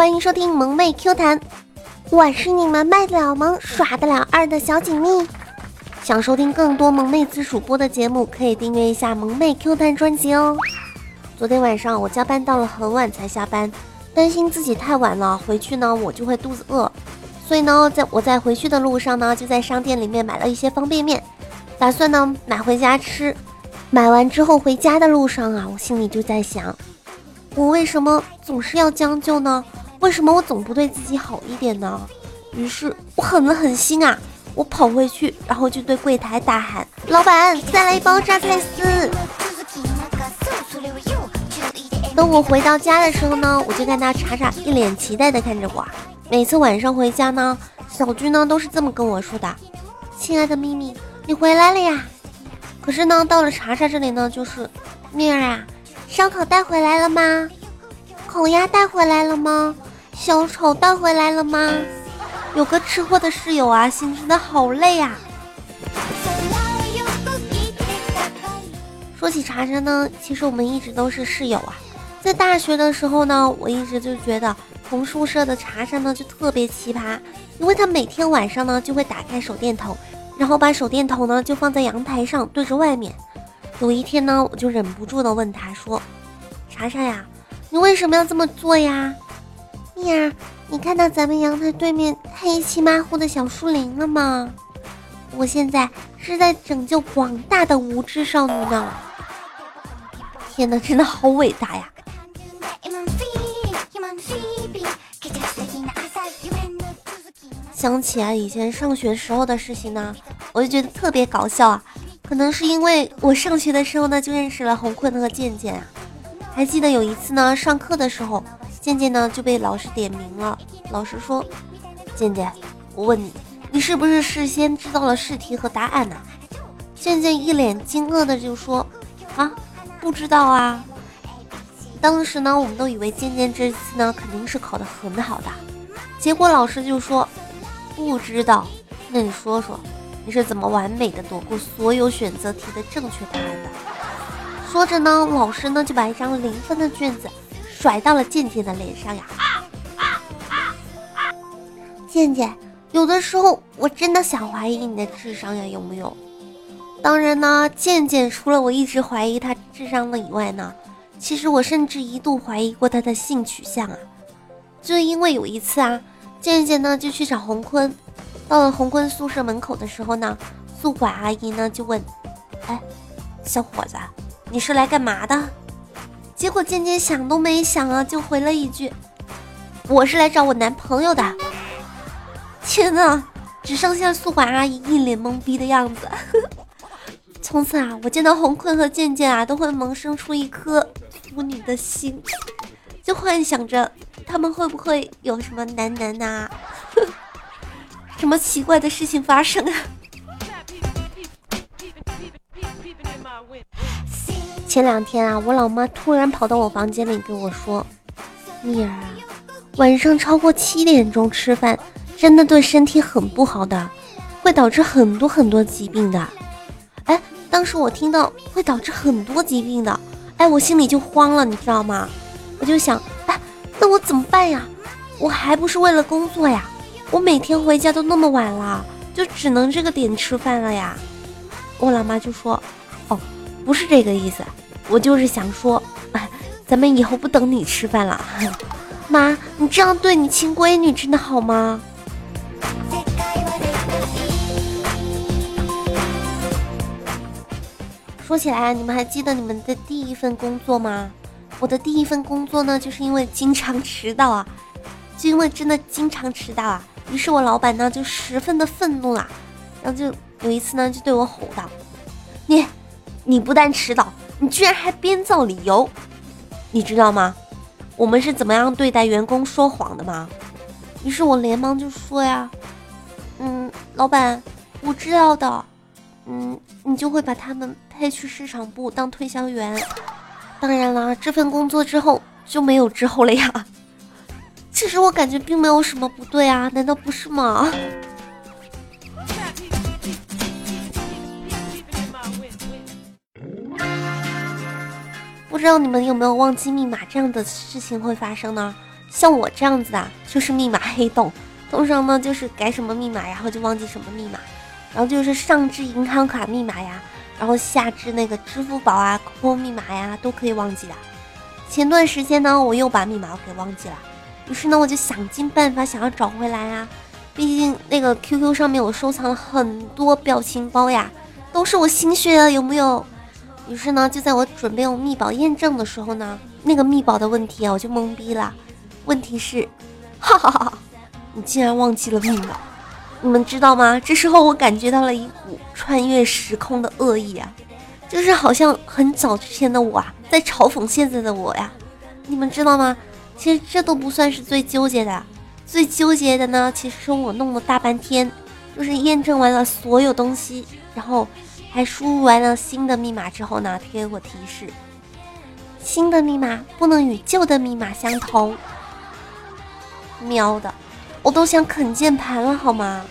欢迎收听萌妹 Q 弹，我是你们卖得了萌、耍得了二的小锦觅。想收听更多萌妹子主播的节目，可以订阅一下萌妹 Q 弹专辑哦。昨天晚上我加班到了很晚才下班，担心自己太晚了回去呢，我就会肚子饿，所以呢，在我在回去的路上呢，就在商店里面买了一些方便面，打算呢买回家吃。买完之后回家的路上啊，我心里就在想，我为什么总是要将就呢？为什么我总不对自己好一点呢？于是我狠了狠心啊，我跑回去，然后就对柜台大喊：“老板，再来一包榨菜丝。”等我回到家的时候呢，我就看到查查一脸期待的看着我。每次晚上回家呢，小军呢都是这么跟我说的：“亲爱的咪咪，你回来了呀。”可是呢，到了查查这里呢，就是蜜儿啊，烧烤带回来了吗？烤鸭带回来了吗？小丑带回来了吗？有个吃货的室友啊，心真的好累呀。说起茶茶呢，其实我们一直都是室友啊。在大学的时候呢，我一直就觉得同宿舍的茶茶呢就特别奇葩，因为他每天晚上呢就会打开手电筒。然后把手电筒呢就放在阳台上对着外面。有一天呢，我就忍不住的问他说：“茶茶呀，你为什么要这么做呀？”呀，你看到咱们阳台对面黑漆麻糊的小树林了吗？我现在是在拯救广大的无知少女呢。天哪，真的好伟大呀！想起啊以前上学时候的事情呢，我就觉得特别搞笑啊。可能是因为我上学的时候呢，就认识了红坤和健健啊。还记得有一次呢，上课的时候，渐渐呢就被老师点名了。老师说：“渐渐，我问你，你是不是事先知道了试题和答案呢？”渐渐一脸惊愕的就说：“啊，不知道啊。”当时呢，我们都以为渐渐这次呢肯定是考得很好的，结果老师就说。不知道，那你说说，你是怎么完美的躲过所有选择题的正确答案的？说着呢，老师呢就把一张零分的卷子甩到了健健的脸上呀。健健，有的时候我真的想怀疑你的智商呀，有没有？当然呢，健健除了我一直怀疑他智商的以外呢，其实我甚至一度怀疑过他的性取向啊，就因为有一次啊。健健呢就去找洪坤，到了洪坤宿舍门口的时候呢，宿管阿姨呢就问：“哎，小伙子，你是来干嘛的？”结果渐渐想都没想啊，就回了一句：“我是来找我男朋友的。”天呐，只剩下宿管阿姨一脸懵逼的样子。从此啊，我见到红坤和健健啊，都会萌生出一颗腐女的心，就幻想着。他们会不会有什么男男呐？什么奇怪的事情发生啊？前两天啊，我老妈突然跑到我房间里跟我说：“蜜儿啊，晚上超过七点钟吃饭，真的对身体很不好的，会导致很多很多疾病的。”哎，当时我听到会导致很多疾病的，哎，我心里就慌了，你知道吗？我就想。哎那我怎么办呀？我还不是为了工作呀！我每天回家都那么晚了，就只能这个点吃饭了呀。我老妈就说：“哦，不是这个意思，我就是想说，咱们以后不等你吃饭了。”妈，你这样对你亲闺女真的好吗？说起来，你们还记得你们的第一份工作吗？我的第一份工作呢，就是因为经常迟到啊，就因为真的经常迟到啊，于是我老板呢就十分的愤怒啊，然后就有一次呢就对我吼道：“你，你不但迟到，你居然还编造理由，你知道吗？我们是怎么样对待员工说谎的吗？”于是我连忙就说呀：“嗯，老板，我知道的，嗯，你就会把他们派去市场部当推销员。”当然啦，这份工作之后就没有之后了呀。其实我感觉并没有什么不对啊，难道不是吗？不知道你们有没有忘记密码这样的事情会发生呢？像我这样子啊，就是密码黑洞。通常呢，就是改什么密码，然后就忘记什么密码，然后就是上至银行卡密码呀，然后下至那个支付宝啊、QQ 密码呀，都可以忘记的。前段时间呢，我又把密码给忘记了，于是呢，我就想尽办法想要找回来啊。毕竟那个 QQ 上面我收藏了很多表情包呀，都是我心血啊，有没有？于是呢，就在我准备用密保验证的时候呢，那个密保的问题啊，我就懵逼了。问题是，哈哈哈，你竟然忘记了密码！你们知道吗？这时候我感觉到了一股穿越时空的恶意啊，就是好像很早之前的我啊，在嘲讽现在的我呀。你们知道吗？其实这都不算是最纠结的，最纠结的呢，其实是我弄了大半天，就是验证完了所有东西，然后。还输入完了新的密码之后呢，他给我提示：新的密码不能与旧的密码相同。喵的，我都想啃键盘了，好吗？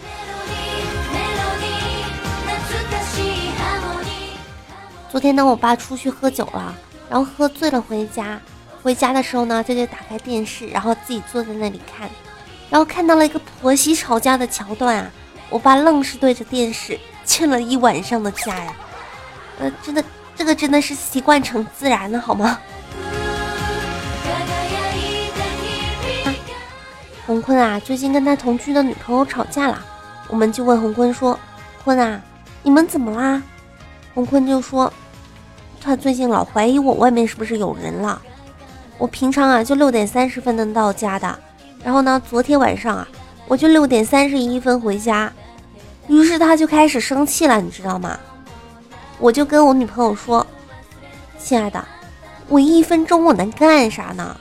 昨天呢，我爸出去喝酒了，然后喝醉了回家。回家的时候呢，他就打开电视，然后自己坐在那里看，然后看到了一个婆媳吵架的桥段啊。我爸愣是对着电视。欠了一晚上的假呀，呃，真的，这个真的是习惯成自然了，好吗？洪坤啊，最近跟他同居的女朋友吵架了，我们就问洪坤说：“坤啊，你们怎么啦？”洪坤就说：“他最近老怀疑我外面是不是有人了。我平常啊就六点三十分能到家的，然后呢，昨天晚上啊我就六点三十一分回家。”于是他就开始生气了，你知道吗？我就跟我女朋友说：“亲爱的，我一分钟我能干啥呢？”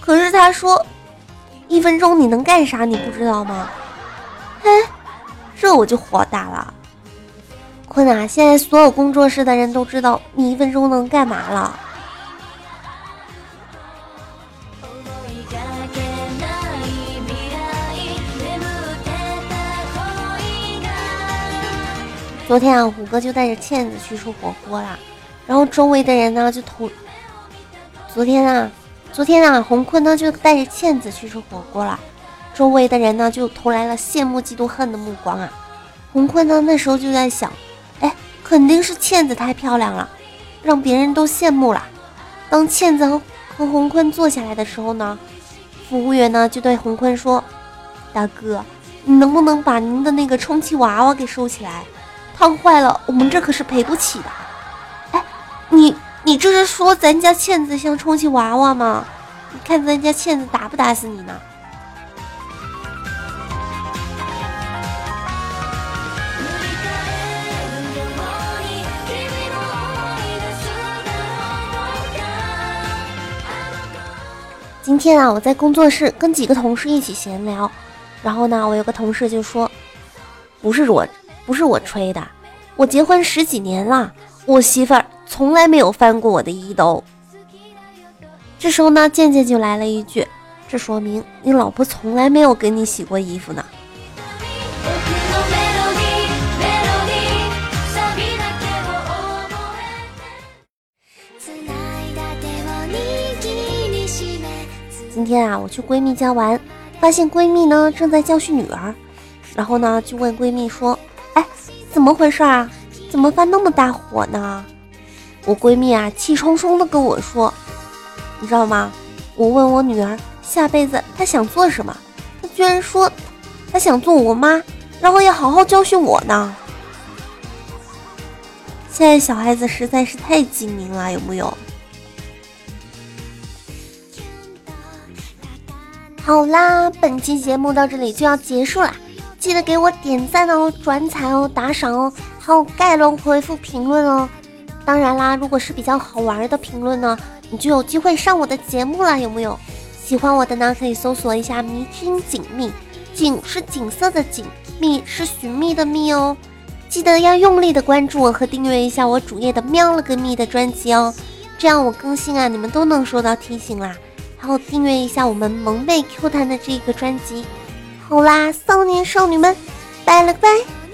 可是他说：“一分钟你能干啥？你不知道吗？”嘿，这我就火大了。坤啊，现在所有工作室的人都知道你一分钟能干嘛了。昨天啊，虎哥就带着倩子去吃火锅了，然后周围的人呢就投。昨天啊，昨天啊，洪坤呢就带着倩子去吃火锅了，周围的人呢就投来了羡慕、嫉妒、恨的目光啊。洪坤呢那时候就在想，哎，肯定是倩子太漂亮了，让别人都羡慕了。当倩子和和洪坤坐下来的时候呢，服务员呢就对洪坤说：“大哥，你能不能把您的那个充气娃娃给收起来？”烫坏了，我们这可是赔不起的。哎，你你这是说咱家倩子像充气娃娃吗？你看咱家倩子打不打死你呢？今天啊，我在工作室跟几个同事一起闲聊，然后呢，我有个同事就说，不是我。不是我吹的，我结婚十几年了，我媳妇儿从来没有翻过我的衣兜。这时候呢，健健就来了一句：“这说明你老婆从来没有给你洗过衣服呢。”今天啊，我去闺蜜家玩，发现闺蜜呢正在教训女儿，然后呢就问闺蜜说。怎么回事啊？怎么发那么大火呢？我闺蜜啊，气冲冲的跟我说，你知道吗？我问我女儿下辈子她想做什么，她居然说她想做我妈，然后要好好教训我呢。现在小孩子实在是太精明了，有木有？好啦，本期节目到这里就要结束了。记得给我点赞哦、转采哦、打赏哦，还有盖楼回复评论哦。当然啦，如果是比较好玩的评论呢，你就有机会上我的节目了，有木有？喜欢我的呢，可以搜索一下“迷君锦觅”，锦是锦色的锦，觅是寻觅的觅哦。记得要用力的关注我和订阅一下我主页的“喵了个咪”的专辑哦，这样我更新啊，你们都能收到提醒啦。还有订阅一下我们萌妹 Q 弹的这个专辑。好啦，少年少女们，拜了个拜。